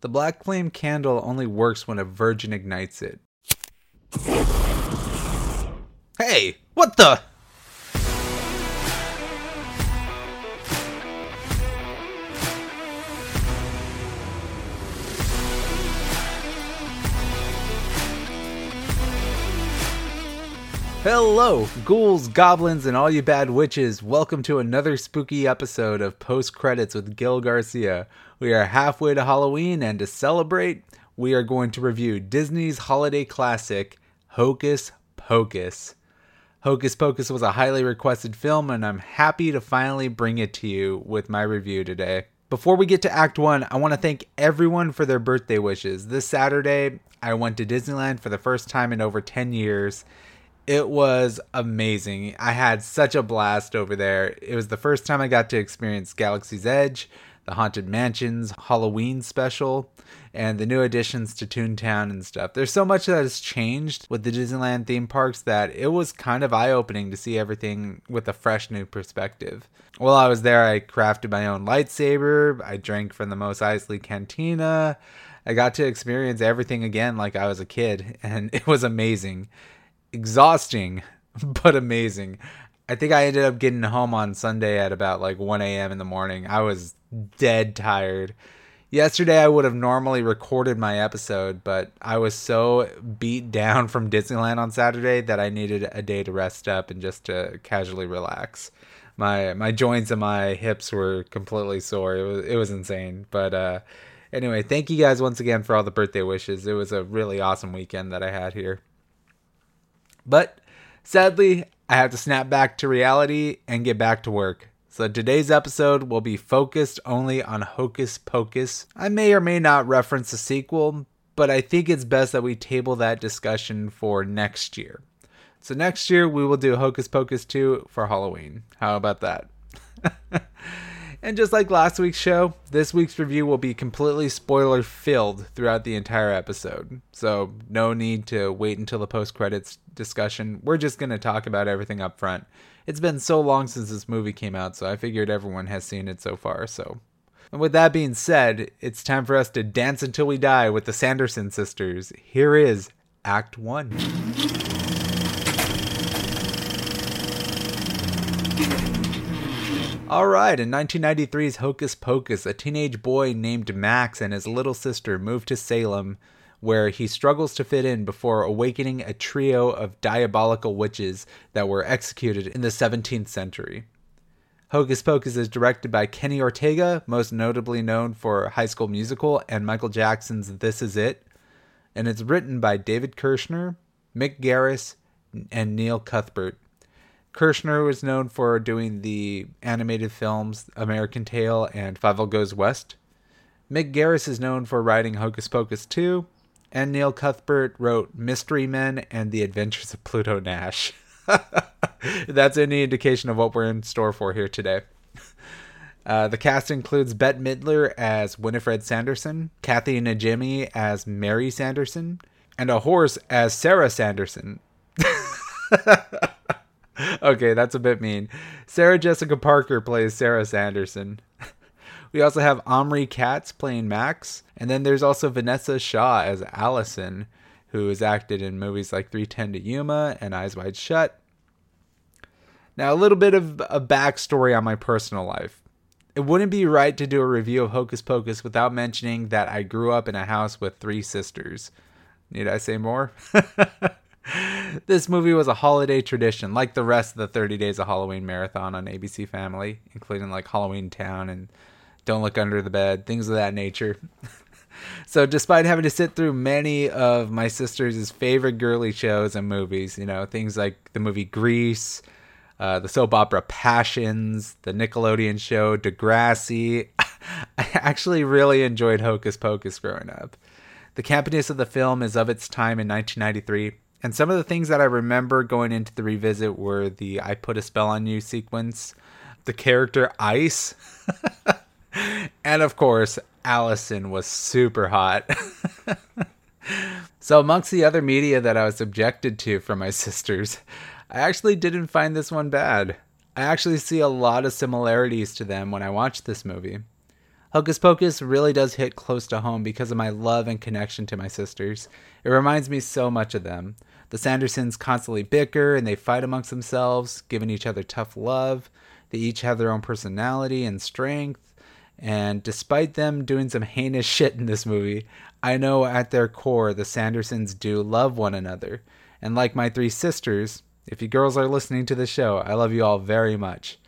The black flame candle only works when a virgin ignites it. Hey, what the? Hello, ghouls, goblins, and all you bad witches. Welcome to another spooky episode of Post Credits with Gil Garcia. We are halfway to Halloween, and to celebrate, we are going to review Disney's holiday classic, Hocus Pocus. Hocus Pocus was a highly requested film, and I'm happy to finally bring it to you with my review today. Before we get to Act 1, I want to thank everyone for their birthday wishes. This Saturday, I went to Disneyland for the first time in over 10 years it was amazing. I had such a blast over there. It was the first time I got to experience Galaxy's Edge, the Haunted Mansions Halloween special, and the new additions to Toontown and stuff. There's so much that has changed with the Disneyland theme parks that it was kind of eye opening to see everything with a fresh new perspective. While I was there, I crafted my own lightsaber, I drank from the Mos Eisley Cantina. I got to experience everything again like I was a kid, and it was amazing exhausting but amazing. I think I ended up getting home on Sunday at about like 1 a.m. in the morning. I was dead tired. Yesterday, I would have normally recorded my episode, but I was so beat down from Disneyland on Saturday that I needed a day to rest up and just to casually relax. My my joints and my hips were completely sore. It was it was insane. But uh, anyway, thank you guys once again for all the birthday wishes. It was a really awesome weekend that I had here. But sadly, I have to snap back to reality and get back to work. So today's episode will be focused only on Hocus Pocus. I may or may not reference the sequel, but I think it's best that we table that discussion for next year. So next year we will do Hocus Pocus 2 for Halloween. How about that? And just like last week's show, this week's review will be completely spoiler filled throughout the entire episode. So, no need to wait until the post credits discussion. We're just going to talk about everything up front. It's been so long since this movie came out, so I figured everyone has seen it so far. So, and with that being said, it's time for us to dance until we die with the Sanderson sisters. Here is Act 1. All right, in 1993's Hocus Pocus, a teenage boy named Max and his little sister move to Salem, where he struggles to fit in before awakening a trio of diabolical witches that were executed in the 17th century. Hocus Pocus is directed by Kenny Ortega, most notably known for High School Musical and Michael Jackson's This Is It, and it's written by David Kirschner, Mick Garris, and Neil Cuthbert. Kirschner was known for doing the animated films American Tail and Fievel Goes West. Mick Garris is known for writing Hocus Pocus 2, and Neil Cuthbert wrote Mystery Men and The Adventures of Pluto Nash. That's any indication of what we're in store for here today. Uh, the cast includes Bette Midler as Winifred Sanderson, Kathy Najimy as Mary Sanderson, and a horse as Sarah Sanderson. okay, that's a bit mean. Sarah Jessica Parker plays Sarah Sanderson. we also have Omri Katz playing Max, and then there's also Vinessa Shaw as Allison, who has acted in movies like 310 to Yuma and Eyes Wide Shut. Now, a little bit of a backstory on my personal life. It wouldn't be right to do a review of Hocus Pocus without mentioning that I grew up in a house with three sisters. Need I say more? this movie was a holiday tradition, like the rest of the 30 Days of Halloween marathon on ABC Family, including like Halloween Town and Don't Look Under the Bed, things of that nature. so, despite having to sit through many of my sister's favorite girly shows and movies, you know, things like the movie Grease, uh, the soap opera Passions, the Nickelodeon show Degrassi, I actually really enjoyed Hocus Pocus growing up. The campiness of the film is of its time in 1993 and some of the things that I remember going into the revisit were the I put a spell on you sequence, the character Ice, and of course, Allison was super hot. so, amongst the other media that I was subjected to from my sisters, I actually didn't find this one bad. I actually see a lot of similarities to them when I watch this movie. Hocus Pocus really does hit close to home because of my love and connection to my sisters. It reminds me so much of them. The Sandersons constantly bicker and they fight amongst themselves, giving each other tough love. They each have their own personality and strength. And despite them doing some heinous shit in this movie, I know at their core the Sandersons do love one another. And like my three sisters, if you girls are listening to the show, I love you all very much.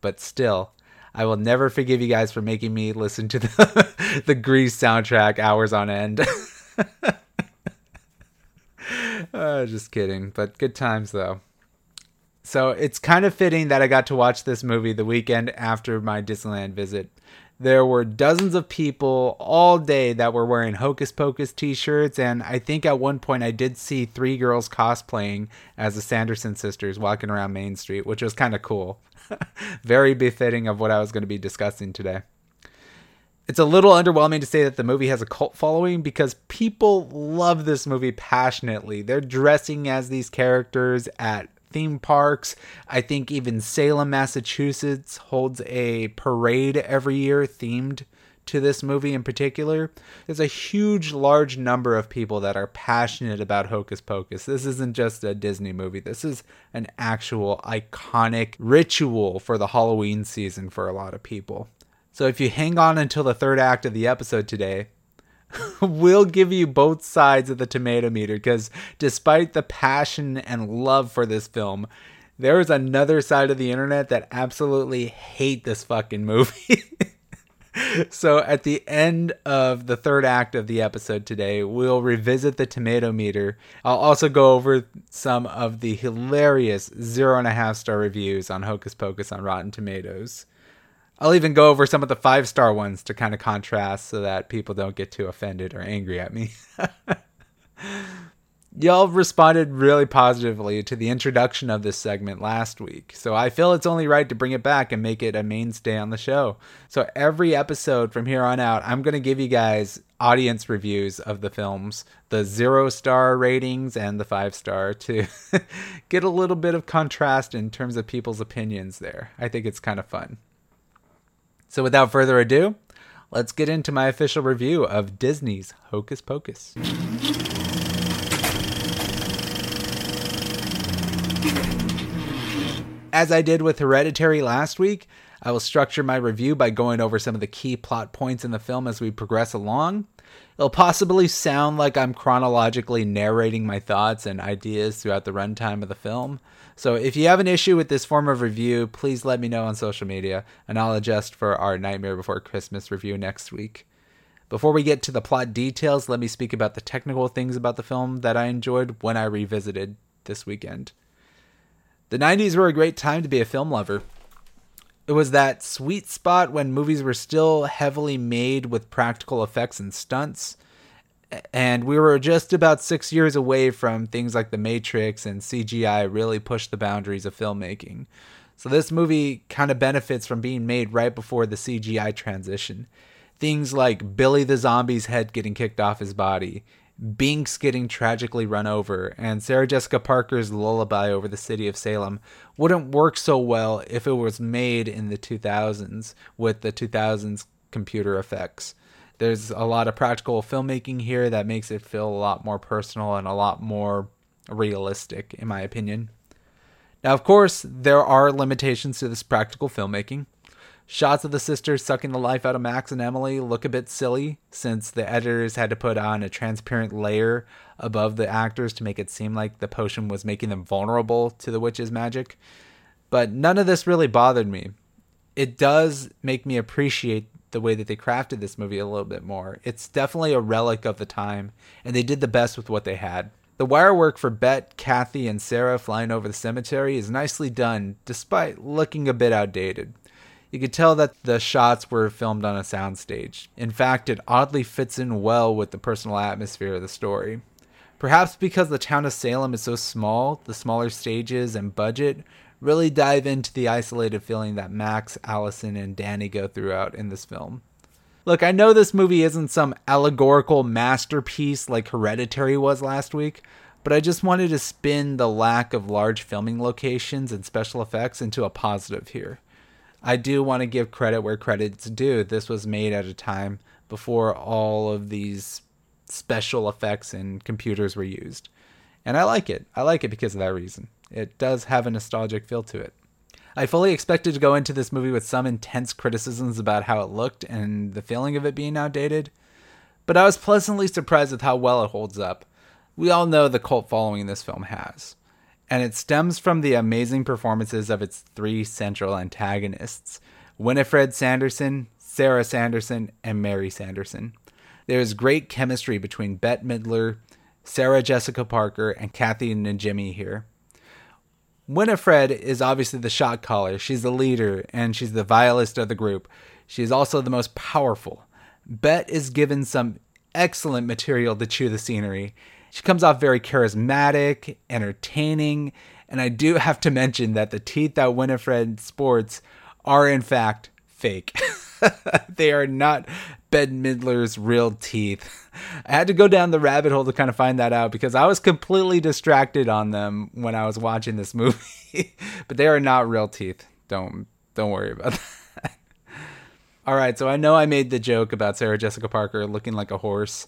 But still, I will never forgive you guys for making me listen to the the Grease soundtrack hours on end. uh, just kidding, but good times though. So it's kind of fitting that I got to watch this movie the weekend after my Disneyland visit there were dozens of people all day that were wearing Hocus Pocus t shirts, and I think at one point I did see three girls cosplaying as the Sanderson sisters walking around Main Street, which was kind of cool. Very befitting of what I was going to be discussing today. It's a little underwhelming to say that the movie has a cult following because people love this movie passionately. They're dressing as these characters at theme parks. I think even Salem, Massachusetts holds a parade every year themed to this movie in particular. There's a huge, large number of people that are passionate about Hocus Pocus. This isn't just a Disney movie, this is an actual iconic ritual for the Halloween season for a lot of people. So if you hang on until the third act of the episode today, we'll give you both sides of the tomato meter because despite the passion and love for this film, there is another side of the internet that absolutely hate this fucking movie. so at the end of the third act of the episode today, we'll revisit the tomato meter. I'll also go over some of the hilarious zero and a half star reviews on Hocus Pocus on Rotten Tomatoes. I'll even go over some of the five star ones to kind of contrast so that people don't get too offended or angry at me. Y'all responded really positively to the introduction of this segment last week, so I feel it's only right to bring it back and make it a mainstay on the show. So every episode from here on out, I'm going to give you guys audience reviews of the films, the zero star ratings and the five star to get a little bit of contrast in terms of people's opinions there. I think it's kind of fun. So without further ado, let's get into my official review of Disney's Hocus Pocus. As I did with Hereditary last week, I will structure my review by going over some of the key plot points in the film as we progress along. It'll possibly sound like I'm chronologically narrating my thoughts and ideas throughout the runtime of the film, so if you have an issue with this form of review, please let me know on social media, and I'll adjust for our Nightmare Before Christmas review next week. Before we get to the plot details, let me speak about the technical things about the film that I enjoyed when I revisited this weekend. The 90s were a great time to be a film lover. It was that sweet spot when movies were still heavily made with practical effects and stunts and we were just about six years away from things like The Matrix and CGI really pushed the boundaries of filmmaking. So this movie kind of benefits from being made right before the CGI transition. Things like Billy the Zombie's head getting kicked off his body, Binks getting tragically run over, and Sarah Jessica Parker's lullaby over the city of Salem wouldn't work so well if it was made in the 2000s with the 2000s computer effects. There's a lot of practical filmmaking here that makes it feel a lot more personal and a lot more realistic, in my opinion. Now, of course, there are limitations to this practical filmmaking. Shots of the sisters sucking the life out of Max and Emily look a bit silly since the editors had to put on a transparent layer above the actors to make it seem like the potion was making them vulnerable to the witch's magic. But none of this really bothered me. It does make me appreciate the way that they crafted this movie a little bit more. It's definitely a relic of the time, and they did the best with what they had. The wire work for Bette, Kathy, and Sarah flying over the cemetery is nicely done, despite looking a bit outdated. You could tell that the shots were filmed on a soundstage. In fact, it oddly fits in well with the personal atmosphere of the story. Perhaps because the town of Salem is so small, the smaller stages and budget really dive into the isolated feeling that Max, Allison, and Danny go throughout in this film. Look, I know this movie isn't some allegorical masterpiece like Hereditary was last week, but I just wanted to spin the lack of large filming locations and special effects into a positive here. I do want to give credit where credit's due. This was made at a time before all of these special effects and computers were used. And I like it. I like it because of that reason. It does have a nostalgic feel to it. I fully expected to go into this movie with some intense criticisms about how it looked and the feeling of it being outdated, but I was pleasantly surprised with how well it holds up. We all know the cult following this film has, and it stems from the amazing performances of its three central antagonists Winifred Sanderson, Sarah Sanderson, and Mary Sanderson. There is great chemistry between Bette Midler, Sarah Jessica Parker, and Kathy Najimy here. Winifred is obviously the shot caller. She's the leader and she's the vilest of the group. She is also the most powerful. Bette is given some excellent material to chew the scenery. She comes off very charismatic, entertaining, and I do have to mention that the teeth that Winifred sports are in fact fake. they are not Bette Midler's real teeth. I had to go down the rabbit hole to kind of find that out because I was completely distracted on them when I was watching this movie. but they are not real teeth. Don't don't worry about that. All right, so I know I made the joke about Sarah Jessica Parker looking like a horse,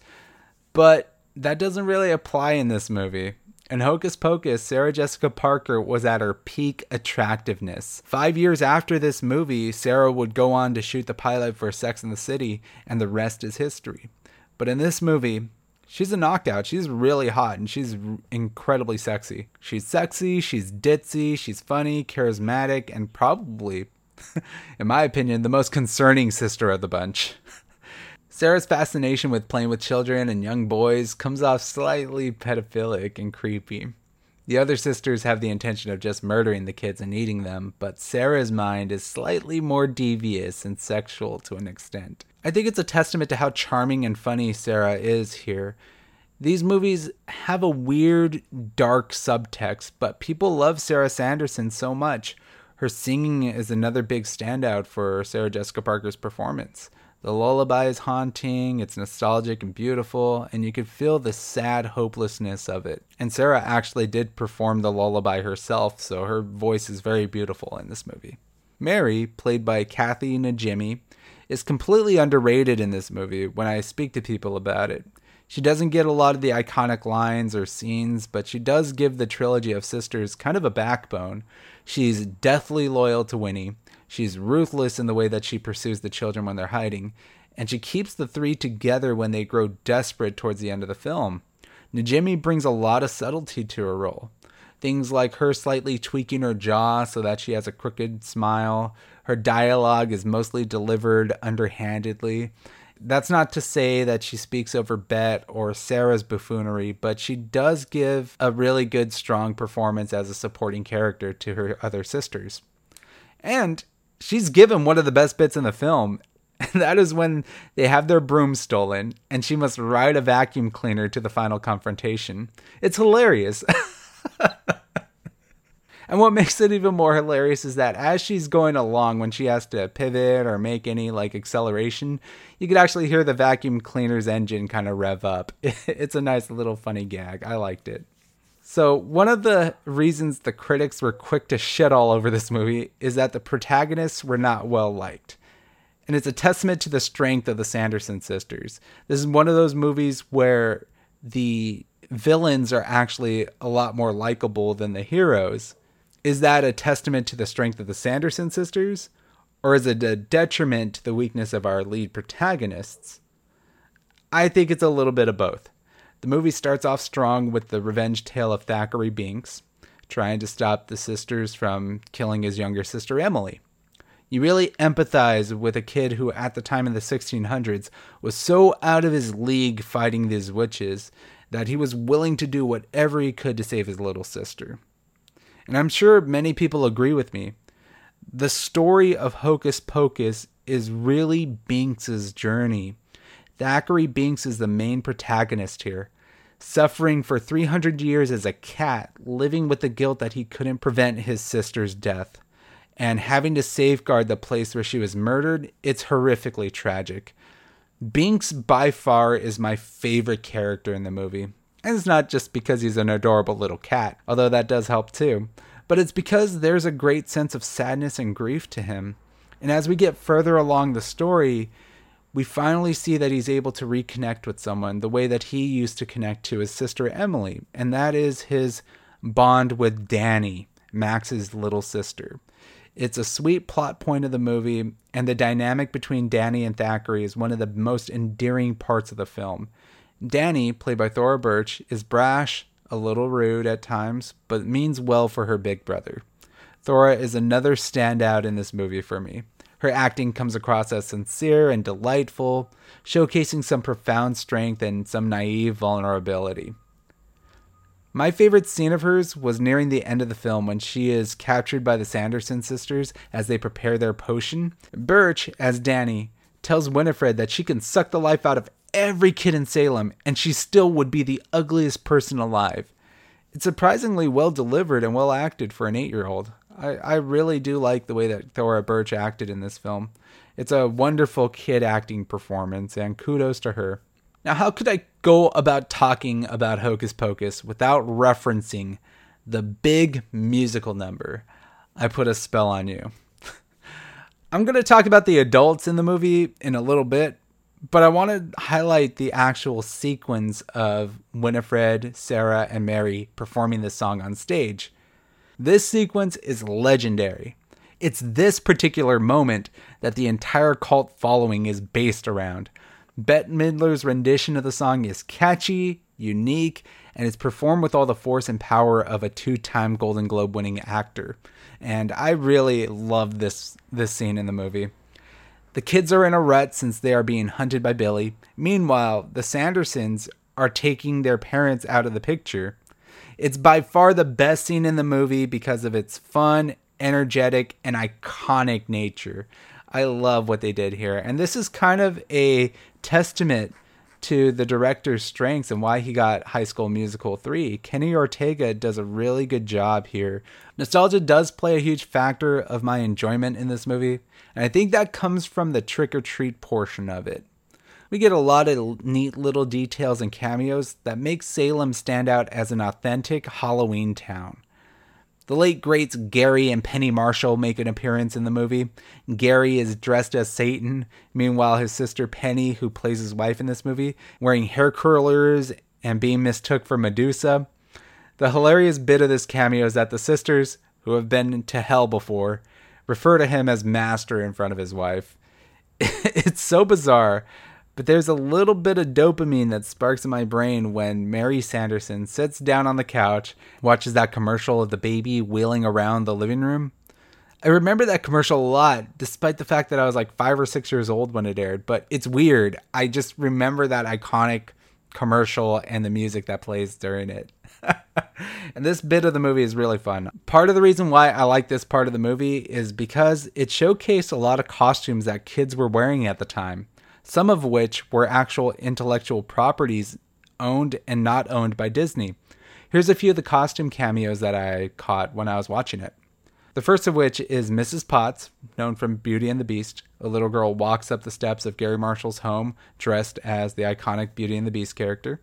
but that doesn't really apply in this movie. In Hocus Pocus, Sarah Jessica Parker was at her peak attractiveness. Five years after this movie, Sarah would go on to shoot the pilot for Sex in the City, and the rest is history. But in this movie, she's a knockout. She's really hot and she's incredibly sexy. She's sexy, she's ditzy, she's funny, charismatic, and probably, in my opinion, the most concerning sister of the bunch. Sarah's fascination with playing with children and young boys comes off slightly pedophilic and creepy. The other sisters have the intention of just murdering the kids and eating them, but Sarah's mind is slightly more devious and sexual to an extent. I think it's a testament to how charming and funny Sarah is here. These movies have a weird, dark subtext, but people love Sarah Sanderson so much. Her singing is another big standout for Sarah Jessica Parker's performance. The lullaby is haunting, it's nostalgic and beautiful, and you can feel the sad hopelessness of it. And Sarah actually did perform the lullaby herself, so her voice is very beautiful in this movie. Mary, played by Kathy Najimy, is completely underrated in this movie when I speak to people about it. She doesn't get a lot of the iconic lines or scenes, but she does give the trilogy of sisters kind of a backbone. She's deathly loyal to Winnie, She's ruthless in the way that she pursues the children when they're hiding, and she keeps the three together when they grow desperate towards the end of the film. Najimy brings a lot of subtlety to her role. Things like her slightly tweaking her jaw so that she has a crooked smile. Her dialogue is mostly delivered underhandedly. That's not to say that she speaks over Bette or Sarah's buffoonery, but she does give a really good, strong performance as a supporting character to her other sisters. And she's given one of the best bits in the film. And that is when they have their broom stolen and she must ride a vacuum cleaner to the final confrontation. It's hilarious. and what makes it even more hilarious is that as she's going along, when she has to pivot or make any like acceleration, you could actually hear the vacuum cleaner's engine kind of rev up. It's a nice little funny gag. I liked it. So, one of the reasons the critics were quick to shit all over this movie is that the protagonists were not well liked. And it's a testament to the strength of the Sanderson sisters. This is one of those movies where the villains are actually a lot more likable than the heroes. Is that a testament to the strength of the Sanderson sisters? Or is it a detriment to the weakness of our lead protagonists? I think it's a little bit of both. The movie starts off strong with the revenge tale of Thackeray Binks trying to stop the sisters from killing his younger sister Emily. You really empathize with a kid who, at the time in the 1600s, was so out of his league fighting these witches that he was willing to do whatever he could to save his little sister. And I'm sure many people agree with me. The story of Hocus Pocus is really Binks's journey Thackeray Binks is the main protagonist here, suffering for 300 years as a cat, living with the guilt that he couldn't prevent his sister's death, and having to safeguard the place where she was murdered. It's horrifically tragic. Binks, by far, is my favorite character in the movie. And it's not just because he's an adorable little cat, although that does help too, but it's because there's a great sense of sadness and grief to him. And as we get further along the story, we finally see that he's able to reconnect with someone the way that he used to connect to his sister Emily, and that is his bond with Danny, Max's little sister. It's a sweet plot point of the movie, and the dynamic between Danny and Thackeray is one of the most endearing parts of the film. Danny, played by Thora Birch, is brash, a little rude at times, but means well for her big brother. Thora is another standout in this movie for me. Her acting comes across as sincere and delightful, showcasing some profound strength and some naive vulnerability. My favorite scene of hers was nearing the end of the film when she is captured by the Sanderson sisters as they prepare their potion. Birch, as Danny, tells Winifred that she can suck the life out of every kid in Salem and she still would be the ugliest person alive. It's surprisingly well delivered and well acted for an eight year old. I, I really do like the way that Thora Birch acted in this film. It's a wonderful kid acting performance, and kudos to her. Now, how could I go about talking about Hocus Pocus without referencing the big musical number? I put a spell on you. I'm going to talk about the adults in the movie in a little bit, but I want to highlight the actual sequence of Winifred, Sarah, and Mary performing this song on stage. This sequence is legendary. It's this particular moment that the entire cult following is based around. Bette Midler's rendition of the song is catchy, unique, and it's performed with all the force and power of a two-time Golden Globe winning actor. And I really love this this scene in the movie. The kids are in a rut since they are being hunted by Billy. Meanwhile, the Sandersons are taking their parents out of the picture. It's by far the best scene in the movie because of its fun, energetic, and iconic nature. I love what they did here. And this is kind of a testament to the director's strengths and why he got High School Musical 3. Kenny Ortega does a really good job here. Nostalgia does play a huge factor of my enjoyment in this movie, and I think that comes from the trick or treat portion of it. We get a lot of neat little details and cameos that make Salem stand out as an authentic Halloween town. The late greats Gary and Penny Marshall make an appearance in the movie. Gary is dressed as Satan, meanwhile, his sister Penny, who plays his wife in this movie, wearing hair curlers and being mistook for Medusa. The hilarious bit of this cameo is that the sisters, who have been to hell before, refer to him as master in front of his wife. it's so bizarre but there's a little bit of dopamine that sparks in my brain when Mary Sanderson sits down on the couch, watches that commercial of the baby wheeling around the living room. I remember that commercial a lot, despite the fact that I was like five or six years old when it aired. But it's weird. I just remember that iconic commercial and the music that plays during it. and this bit of the movie is really fun. Part of the reason why I like this part of the movie is because it showcased a lot of costumes that kids were wearing at the time some of which were actual intellectual properties owned and not owned by Disney. Here's a few of the costume cameos that I caught when I was watching it. The first of which is Mrs. Potts, known from Beauty and the Beast. A little girl walks up the steps of Gary Marshall's home dressed as the iconic Beauty and the Beast character.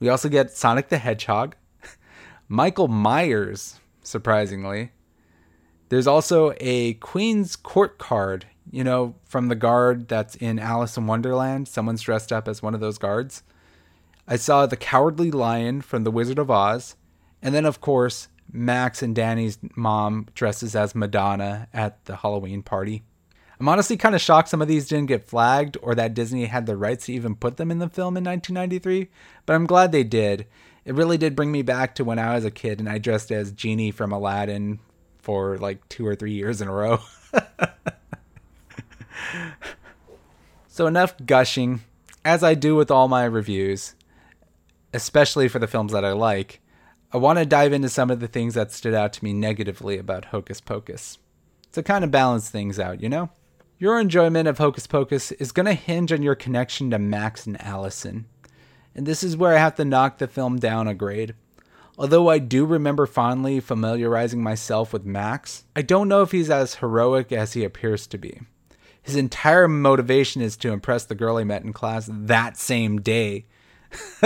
We also get Sonic the Hedgehog, Michael Myers, surprisingly. There's also a Queen's Court card you know, from the guard that's in Alice in Wonderland. Someone's dressed up as one of those guards. I saw the Cowardly Lion from The Wizard of Oz. And then, of course, Max and Danny's mom dresses as Madonna at the Halloween party. I'm honestly kind of shocked some of these didn't get flagged or that Disney had the rights to even put them in the film in 1993, but I'm glad they did. It really did bring me back to when I was a kid and I dressed as Genie from Aladdin for like two or three years in a row. so, enough gushing. As I do with all my reviews, especially for the films that I like, I want to dive into some of the things that stood out to me negatively about Hocus Pocus. To kind of balance things out, you know? Your enjoyment of Hocus Pocus is going to hinge on your connection to Max and Allison. And this is where I have to knock the film down a grade. Although I do remember fondly familiarizing myself with Max, I don't know if he's as heroic as he appears to be. His entire motivation is to impress the girl he met in class that same day.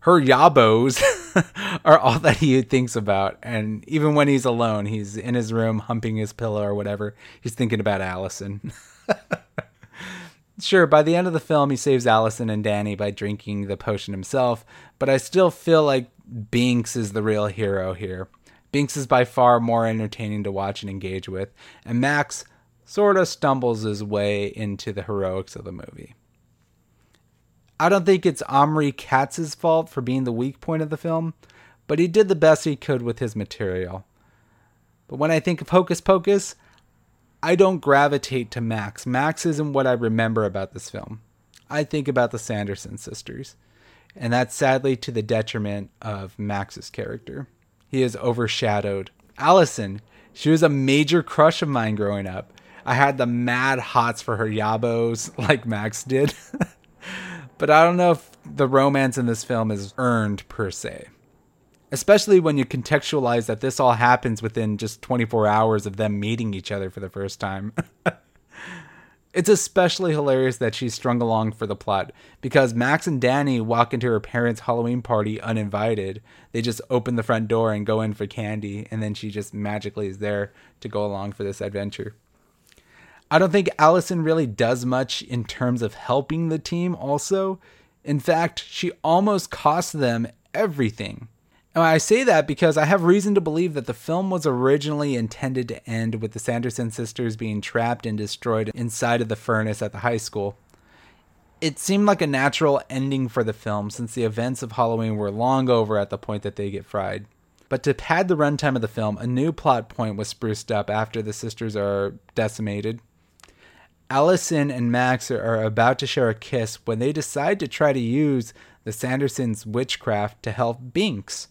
Her yabos. are all that he thinks about. And even when he's alone, he's in his room humping his pillow or whatever, he's thinking about Allison. sure, by the end of the film, he saves Allison and Danny by drinking the potion himself, but I still feel like Binks is the real hero here. Binks is by far more entertaining to watch and engage with, and Max sort of stumbles his way into the heroics of the movie. I don't think it's Omri Katz's fault for being the weak point of the film, but he did the best he could with his material. But when I think of Hocus Pocus, I don't gravitate to Max. Max isn't what I remember about this film. I think about the Sanderson sisters, and that's sadly to the detriment of Max's character. He is overshadowed. Allison, she was a major crush of mine growing up. I had the mad hots for her yabos like Max did. but I don't know if the romance in this film is earned per se. Especially when you contextualize that this all happens within just 24 hours of them meeting each other for the first time. it's especially hilarious that she's strung along for the plot because Max and Danny walk into her parents' Halloween party uninvited. They just open the front door and go in for candy, and then she just magically is there to go along for this adventure. I don't think Allison really does much in terms of helping the team, also. In fact, she almost cost them everything. Now, I say that because I have reason to believe that the film was originally intended to end with the Sanderson sisters being trapped and destroyed inside of the furnace at the high school. It seemed like a natural ending for the film since the events of Halloween were long over at the point that they get fried. But to pad the runtime of the film, a new plot point was spruced up after the sisters are decimated. Allison and Max are about to share a kiss when they decide to try to use the Sandersons' witchcraft to help Binks.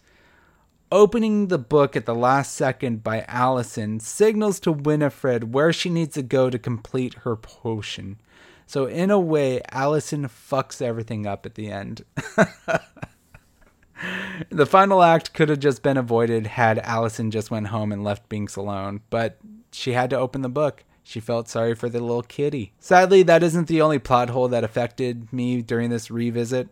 Opening the book at the last second by Allison signals to Winifred where she needs to go to complete her potion. So, in a way, Allison fucks everything up at the end. the final act could have just been avoided had Allison just went home and left Binks alone, but she had to open the book. She felt sorry for the little kitty. Sadly, that isn't the only plot hole that affected me during this revisit.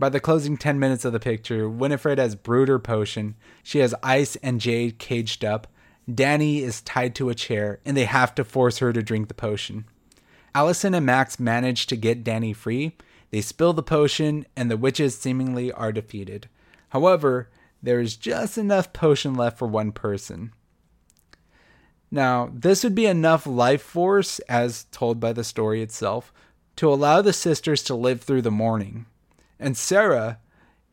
By the closing 10 minutes of the picture, Winifred has brewed her potion. She has Ice and Jay caged up. Danny is tied to a chair, and they have to force her to drink the potion. Allison and Max manage to get Danny free. They spill the potion, and the witches seemingly are defeated. However, there is just enough potion left for one person. Now, this would be enough life force, as told by the story itself, to allow the sisters to live through the morning. And Sarah,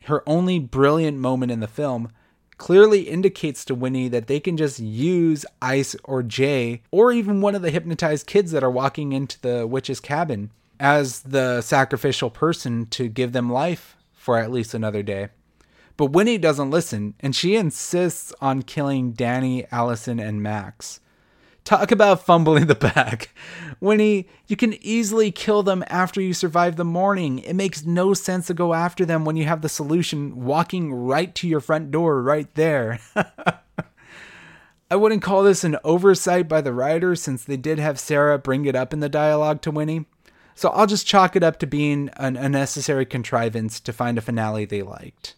her only brilliant moment in the film, clearly indicates to Winnie that they can just use Ice or Jay, or even one of the hypnotized kids that are walking into the witch's cabin, as the sacrificial person to give them life for at least another day. But Winnie doesn't listen, and she insists on killing Danny, Allison, and Max. Talk about fumbling the bag. Winnie, you can easily kill them after you survive the morning. It makes no sense to go after them when you have the solution walking right to your front door right there. I wouldn't call this an oversight by the writers since they did have Sarah bring it up in the dialogue to Winnie. So I'll just chalk it up to being an unnecessary contrivance to find a finale they liked.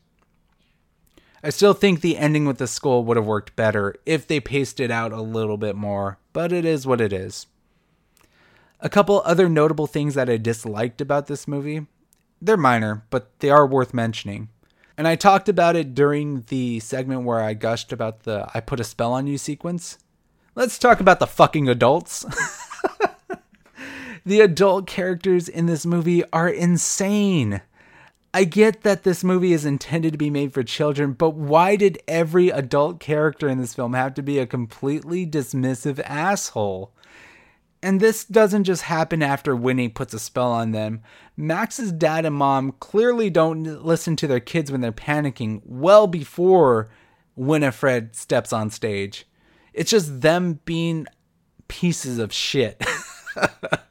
I still think the ending with the skull would have worked better if they paced it out a little bit more, but it is what it is. A couple other notable things that I disliked about this movie. They're minor, but they are worth mentioning. And I talked about it during the segment where I gushed about the I put a spell on you sequence. Let's talk about the fucking adults. the adult characters in this movie are insane. I get that this movie is intended to be made for children, but why did every adult character in this film have to be a completely dismissive asshole? And this doesn't just happen after Winnie puts a spell on them. Max's dad and mom clearly don't listen to their kids when they're panicking well before Winifred steps on stage. It's just them being pieces of shit.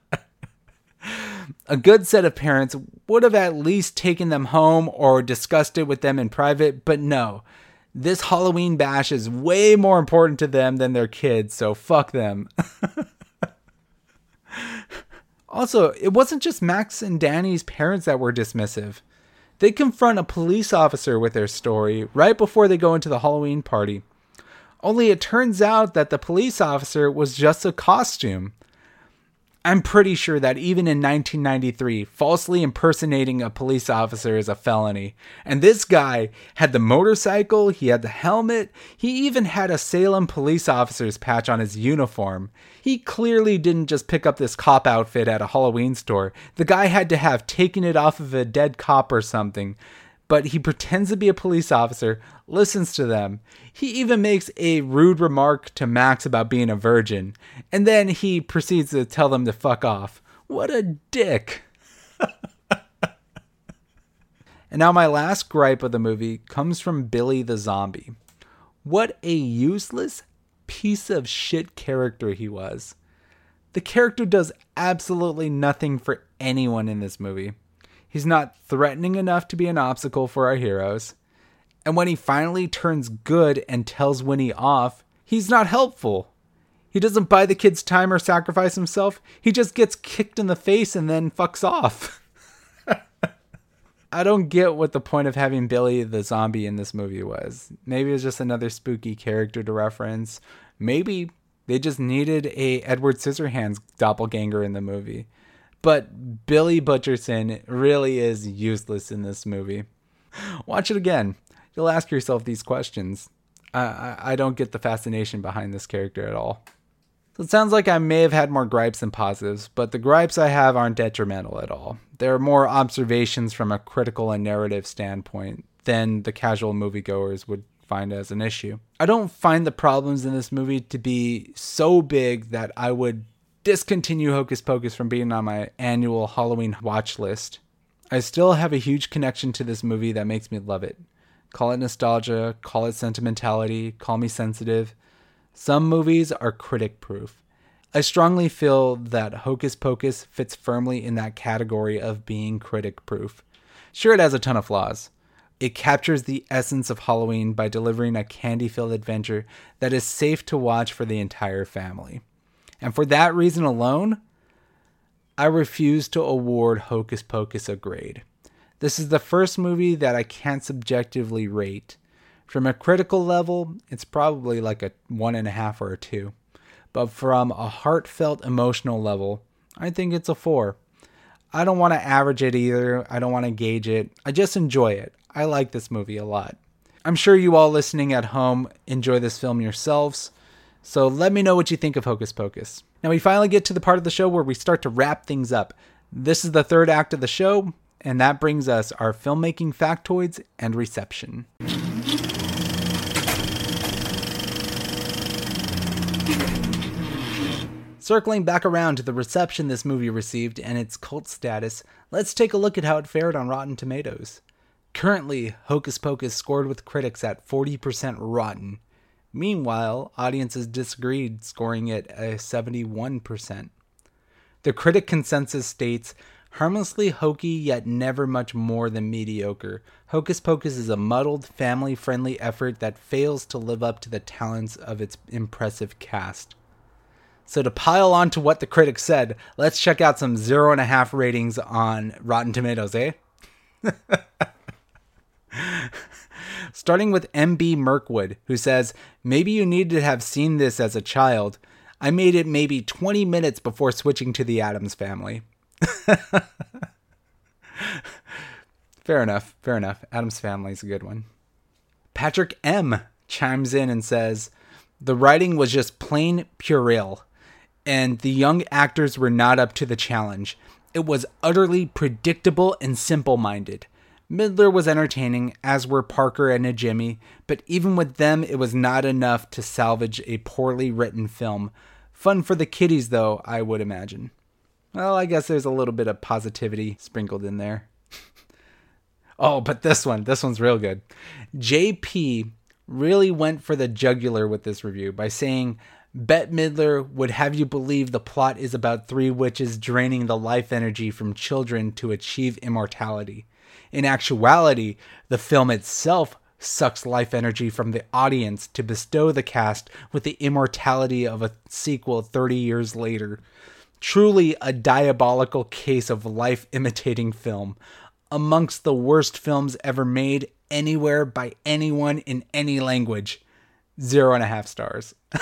A good set of parents would have at least taken them home or discussed it with them in private, but no. This Halloween bash is way more important to them than their kids, so fuck them. also, it wasn't just Max and Danny's parents that were dismissive. They confront a police officer with their story right before they go into the Halloween party. Only it turns out that the police officer was just a costume. I'm pretty sure that even in 1993, falsely impersonating a police officer is a felony. And this guy had the motorcycle, he had the helmet, he even had a Salem police officer's patch on his uniform. He clearly didn't just pick up this cop outfit at a Halloween store. The guy had to have taken it off of a dead cop or something but he pretends to be a police officer, listens to them. He even makes a rude remark to Max about being a virgin, and then he proceeds to tell them to fuck off. What a dick! and now, my last gripe of the movie comes from Billy the Zombie. What a useless piece of shit character he was. The character does absolutely nothing for anyone in this movie. He's not threatening enough to be an obstacle for our heroes. And when he finally turns good and tells Winnie off, he's not helpful. He doesn't buy the kid's time or sacrifice himself. He just gets kicked in the face and then fucks off. I don't get what the point of having Billy the zombie in this movie was. Maybe it was just another spooky character to reference. Maybe they just needed a Edward Scissorhands doppelganger in the movie. But Billy Butcherson really is useless in this movie. Watch it again. You'll ask yourself these questions. I, I, I don't get the fascination behind this character at all. So it sounds like I may have had more gripes than positives, but the gripes I have aren't detrimental at all. They're more observations from a critical and narrative standpoint than the casual moviegoers would find as an issue. I don't find the problems in this movie to be so big that I would discontinue Hocus Pocus from being on my annual Halloween watch list. I still have a huge connection to this movie that makes me love it. Call it nostalgia, call it sentimentality, call me sensitive. Some movies are critic proof. I strongly feel that Hocus Pocus fits firmly in that category of being critic proof. Sure, it has a ton of flaws. It captures the essence of Halloween by delivering a candy filled adventure that is safe to watch for the entire family. And for that reason alone, I refuse to award Hocus Pocus a grade. This is the first movie that I can't subjectively rate. From a critical level, it's probably like a one and a half or a two. But from a heartfelt emotional level, I think it's a four. I don't want to average it either. I don't want to gauge it. I just enjoy it. I like this movie a lot. I'm sure you all listening at home enjoy this film yourselves. So let me know what you think of Hocus Pocus. Now we finally get to the part of the show where we start to wrap things up. This is the third act of the show, and that brings us our filmmaking factoids and reception. Circling back around to the reception this movie received and its cult status, let's take a look at how it fared on Rotten Tomatoes. Currently, Hocus Pocus scored with critics at 40% rotten, Meanwhile, audiences disagreed, scoring it a 71%. The critic consensus states harmlessly hokey yet never much more than mediocre. Hocus Pocus is a muddled, family friendly effort that fails to live up to the talents of its impressive cast. So, to pile on to what the critics said, let's check out some zero and a half ratings on Rotten Tomatoes, eh? starting with MB Mirkwood, who says, Maybe you need to have seen this as a child. I made it maybe 20 minutes before switching to the Addams family. fair enough, fair enough. Addams family is a good one. Patrick M chimes in and says, The writing was just plain puerile, and the young actors were not up to the challenge. It was utterly predictable and simple minded. Midler was entertaining, as were Parker and Najimy, but even with them, it was not enough to salvage a poorly written film. Fun for the kiddies, though, I would imagine. Well, I guess there's a little bit of positivity sprinkled in there. oh, but this one, this one's real good. JP really went for the jugular with this review by saying, Bette Midler would have you believe the plot is about three witches draining the life energy from children to achieve immortality. In actuality, the film itself sucks life energy from the audience to bestow the cast with the immortality of a sequel 30 years later. Truly a diabolical case of life imitating film. amongst the worst films ever made anywhere by anyone in any language. Zero and a half stars.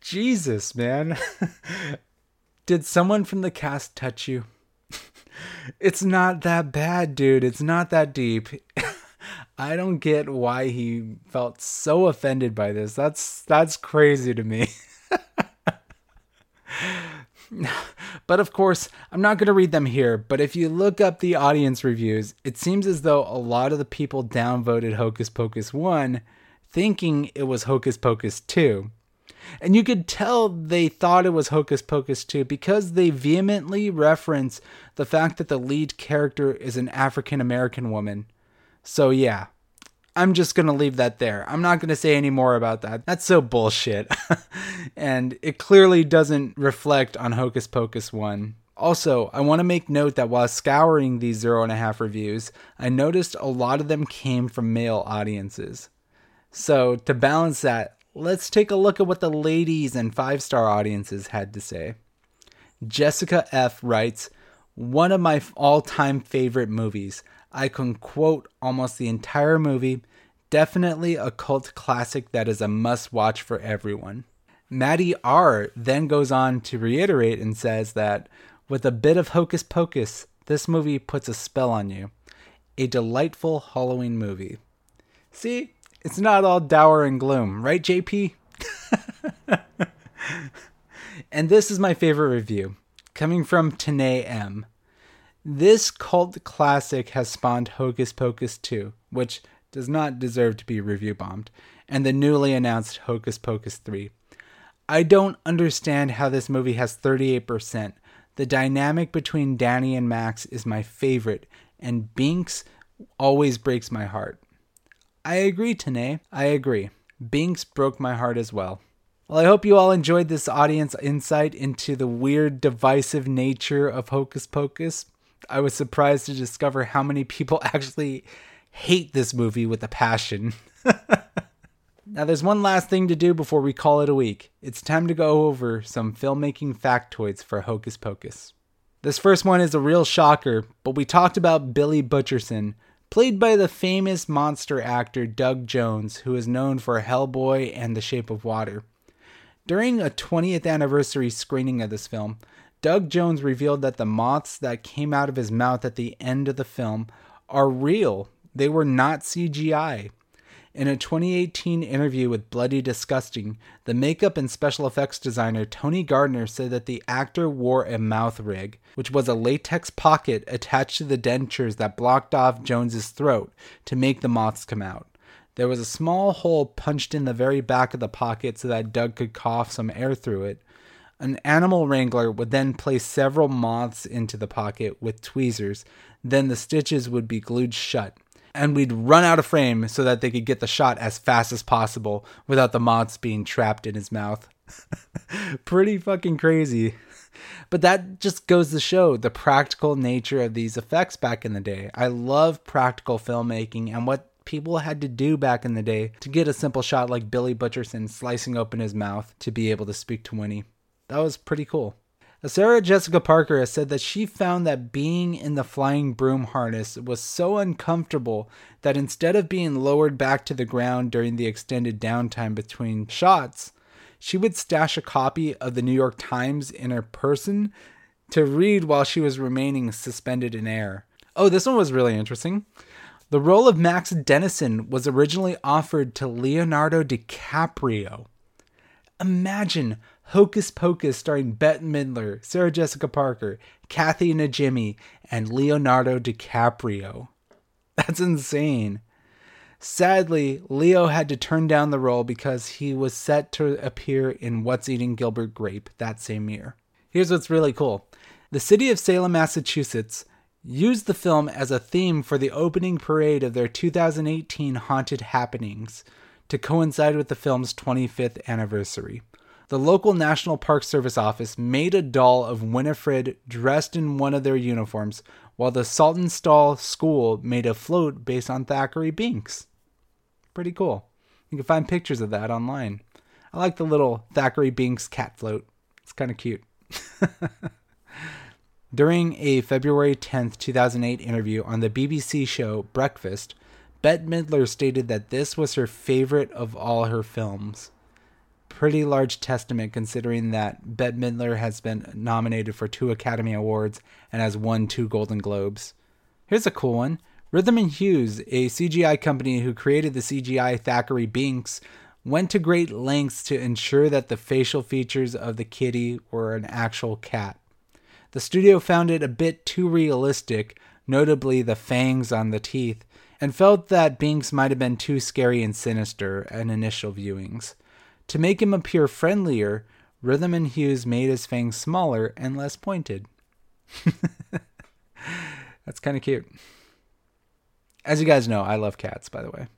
Jesus, man. Did someone from the cast touch you? It's not that bad, dude. It's not that deep. I don't get why he felt so offended by this. That's that's crazy to me. but of course, I'm not going to read them here, but if you look up the audience reviews, it seems as though a lot of the people downvoted Hocus Pocus 1 thinking it was Hocus Pocus 2. And you could tell they thought it was Hocus Pocus 2 because they vehemently reference the fact that the lead character is an African American woman. So, yeah, I'm just going to leave that there. I'm not going to say any more about that. That's so bullshit. and it clearly doesn't reflect on Hocus Pocus 1. Also, I want to make note that while scouring these zero and a half reviews, I noticed a lot of them came from male audiences. So, to balance that, let's take a look at what the ladies and five star audiences had to say. Jessica F. writes, One of my all time favorite movies. I can quote almost the entire movie. Definitely a cult classic that is a must watch for everyone. Maddie R then goes on to reiterate and says that with a bit of hocus pocus, this movie puts a spell on you. A delightful Halloween movie. See, it's not all dour and gloom, right, JP? and this is my favorite review, coming from Tanae M. This cult classic has spawned Hocus Pocus 2, which does not deserve to be review bombed, and the newly announced Hocus Pocus 3. I don't understand how this movie has 38%. The dynamic between Dani and Max is my favorite, and Binx always breaks my heart. I agree, Tanae. I agree. Binx broke my heart as well. Well, I hope you all enjoyed this audience insight into the weird, divisive nature of Hocus Pocus. I was surprised to discover how many people actually hate this movie with a passion. now, there's one last thing to do before we call it a week. It's time to go over some filmmaking factoids for Hocus Pocus. This first one is a real shocker, but we talked about Billy Butcherson, played by the famous monster actor Doug Jones, who is known for Hellboy and The Shape of Water. During a 20th anniversary screening of this film, Doug Jones revealed that the moths that came out of his mouth at the end of the film are real. They were not CGI. In a 2018 interview with Bloody Disgusting, the makeup and special effects designer Tony Gardner said that the actor wore a mouth rig, which was a latex pocket attached to the dentures that blocked off Jones's throat to make the moths come out. There was a small hole punched in the very back of the pocket so that Doug could cough some air through it. An animal wrangler would then place several moths into the pocket with tweezers, then the stitches would be glued shut and we'd run out of frame so that they could get the shot as fast as possible without the moths being trapped in his mouth. Pretty fucking crazy. But that just goes to show the practical nature of these effects back in the day. I love practical filmmaking and what people had to do back in the day to get a simple shot like Billy Butcherson slicing open his mouth to be able to speak to Winnie. That was pretty cool. Sarah Jessica Parker has said that she found that being in the flying broom harness was so uncomfortable that instead of being lowered back to the ground during the extended downtime between shots, she would stash a copy of the New York Times in her person to read while she was remaining suspended in air. Oh, this one was really interesting. The role of Max Dennison was originally offered to Leonardo DiCaprio. Imagine Hocus Pocus starring Bette Midler, Sarah Jessica Parker, Kathy Najimy, and Leonardo DiCaprio. That's insane. Sadly, Leo had to turn down the role because he was set to appear in What's Eating Gilbert Grape that same year. Here's what's really cool the city of Salem, Massachusetts used the film as a theme for the opening parade of their 2018 Haunted Happenings to coincide with the film's 25th anniversary the local National Park Service office made a doll of Winifred dressed in one of their uniforms, while the Saltonstall School made a float based on Thackery Binx. Pretty cool. You can find pictures of that online. I like the little Thackery Binx cat float. It's kind of cute. During a February 10, 2008 interview on the BBC show Breakfast, Bette Midler stated that this was her favorite of all her films. Pretty large testament considering that Bette Midler has been nominated for two Academy Awards and has won two Golden Globes. Here's a cool one. Rhythm and Hues, a CGI company who created the CGI Thackery Binx, went to great lengths to ensure that the facial features of the kitty were an actual cat. The studio found it a bit too realistic, notably the fangs on the teeth, and felt that Binx might have been too scary and sinister in initial viewings. To make him appear friendlier, Rhythm and Hues made his fangs smaller and less pointed. That's kind of cute. As you guys know, I love cats, by the way.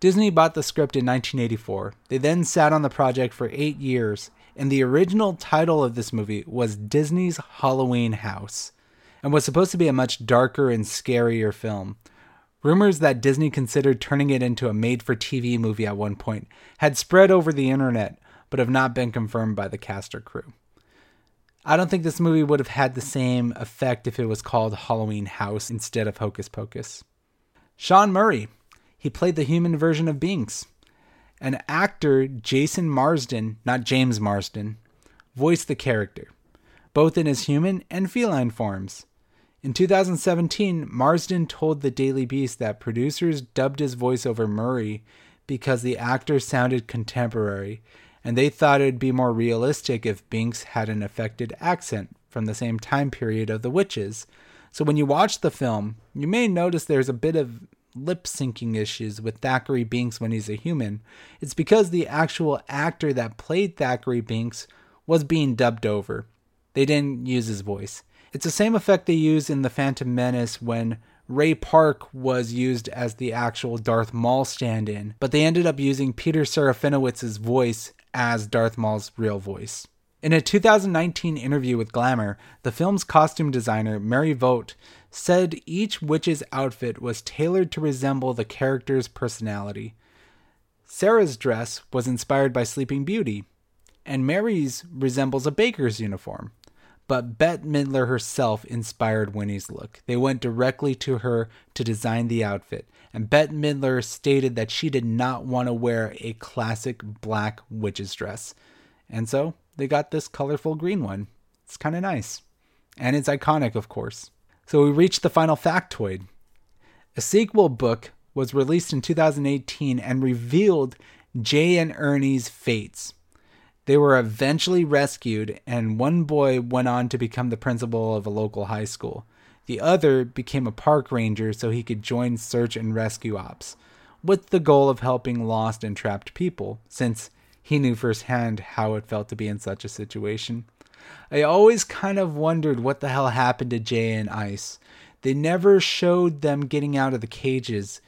Disney bought the script in 1984. They then sat on the project for eight years and the original title of this movie was Disney's Halloween House and was supposed to be a much darker and scarier film. Rumors that Disney considered turning it into a made for TV movie at one point had spread over the internet, but have not been confirmed by the cast or crew. I don't think this movie would have had the same effect if it was called Halloween House instead of Hocus Pocus. Sean Murray, he played the human version of Binx. An actor Jason Marsden, not James Marsden, voiced the character, both in his human and feline forms. In 2017, Marsden told the Daily Beast that producers dubbed his voice over Murray because the actor sounded contemporary, and they thought it would be more realistic if Binx had an affected accent from the same time period of the witches. So when you watch the film, you may notice there's a bit of lip syncing issues with Thackery Binx when he's a human, it's because the actual actor that played Thackery Binx was being dubbed over. They didn't use his voice. It's the same effect they use in The Phantom Menace when Ray Park was used as the actual Darth Maul stand in, but they ended up using Peter Serafinowicz's voice as Darth Maul's real voice. In a 2019 interview with Glamour, the film's costume designer, Mary Vogt, said each witch's outfit was tailored to resemble the character's personality. Sarah's dress was inspired by Sleeping Beauty, and Mary's resembles a baker's uniform. But Bette Midler herself inspired Winnie's look. They went directly to her to design the outfit, and Bette Midler stated that she did not want to wear a classic black witch's dress. And so they got this colorful green one. It's kind of nice. And it's iconic, of course. So we reached the final factoid. A sequel book was released in 2018 and revealed Jay and Ernie's fates. They were eventually rescued, and one boy went on to become the principal of a local high school. The other became a park ranger so he could join search and rescue ops, with the goal of helping lost and trapped people, since he knew firsthand how it felt to be in such a situation. I always kind of wondered what the hell happened to Jay and Ice. They never showed them getting out of the cages.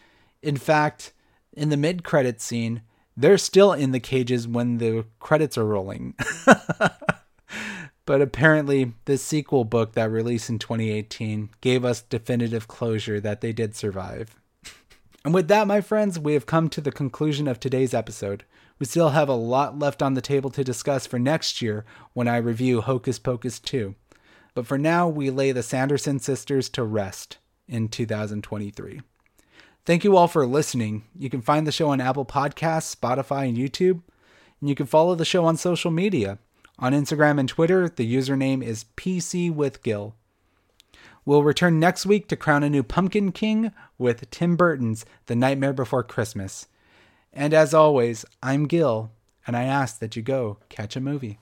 In fact, in the mid credit scene, they're still in the cages when the credits are rolling. but apparently, the sequel book that released in 2018 gave us definitive closure that they did survive. and with that, my friends, we have come to the conclusion of today's episode. We still have a lot left on the table to discuss for next year when I review Hocus Pocus 2. But for now, we lay the Sanderson sisters to rest in 2023. Thank you all for listening. You can find the show on Apple Podcasts, Spotify, and YouTube. And you can follow the show on social media. On Instagram and Twitter, the username is PC with Gil. We'll return next week to crown a new Pumpkin King with Tim Burton's The Nightmare Before Christmas. And as always, I'm Gil, and I ask that you go catch a movie.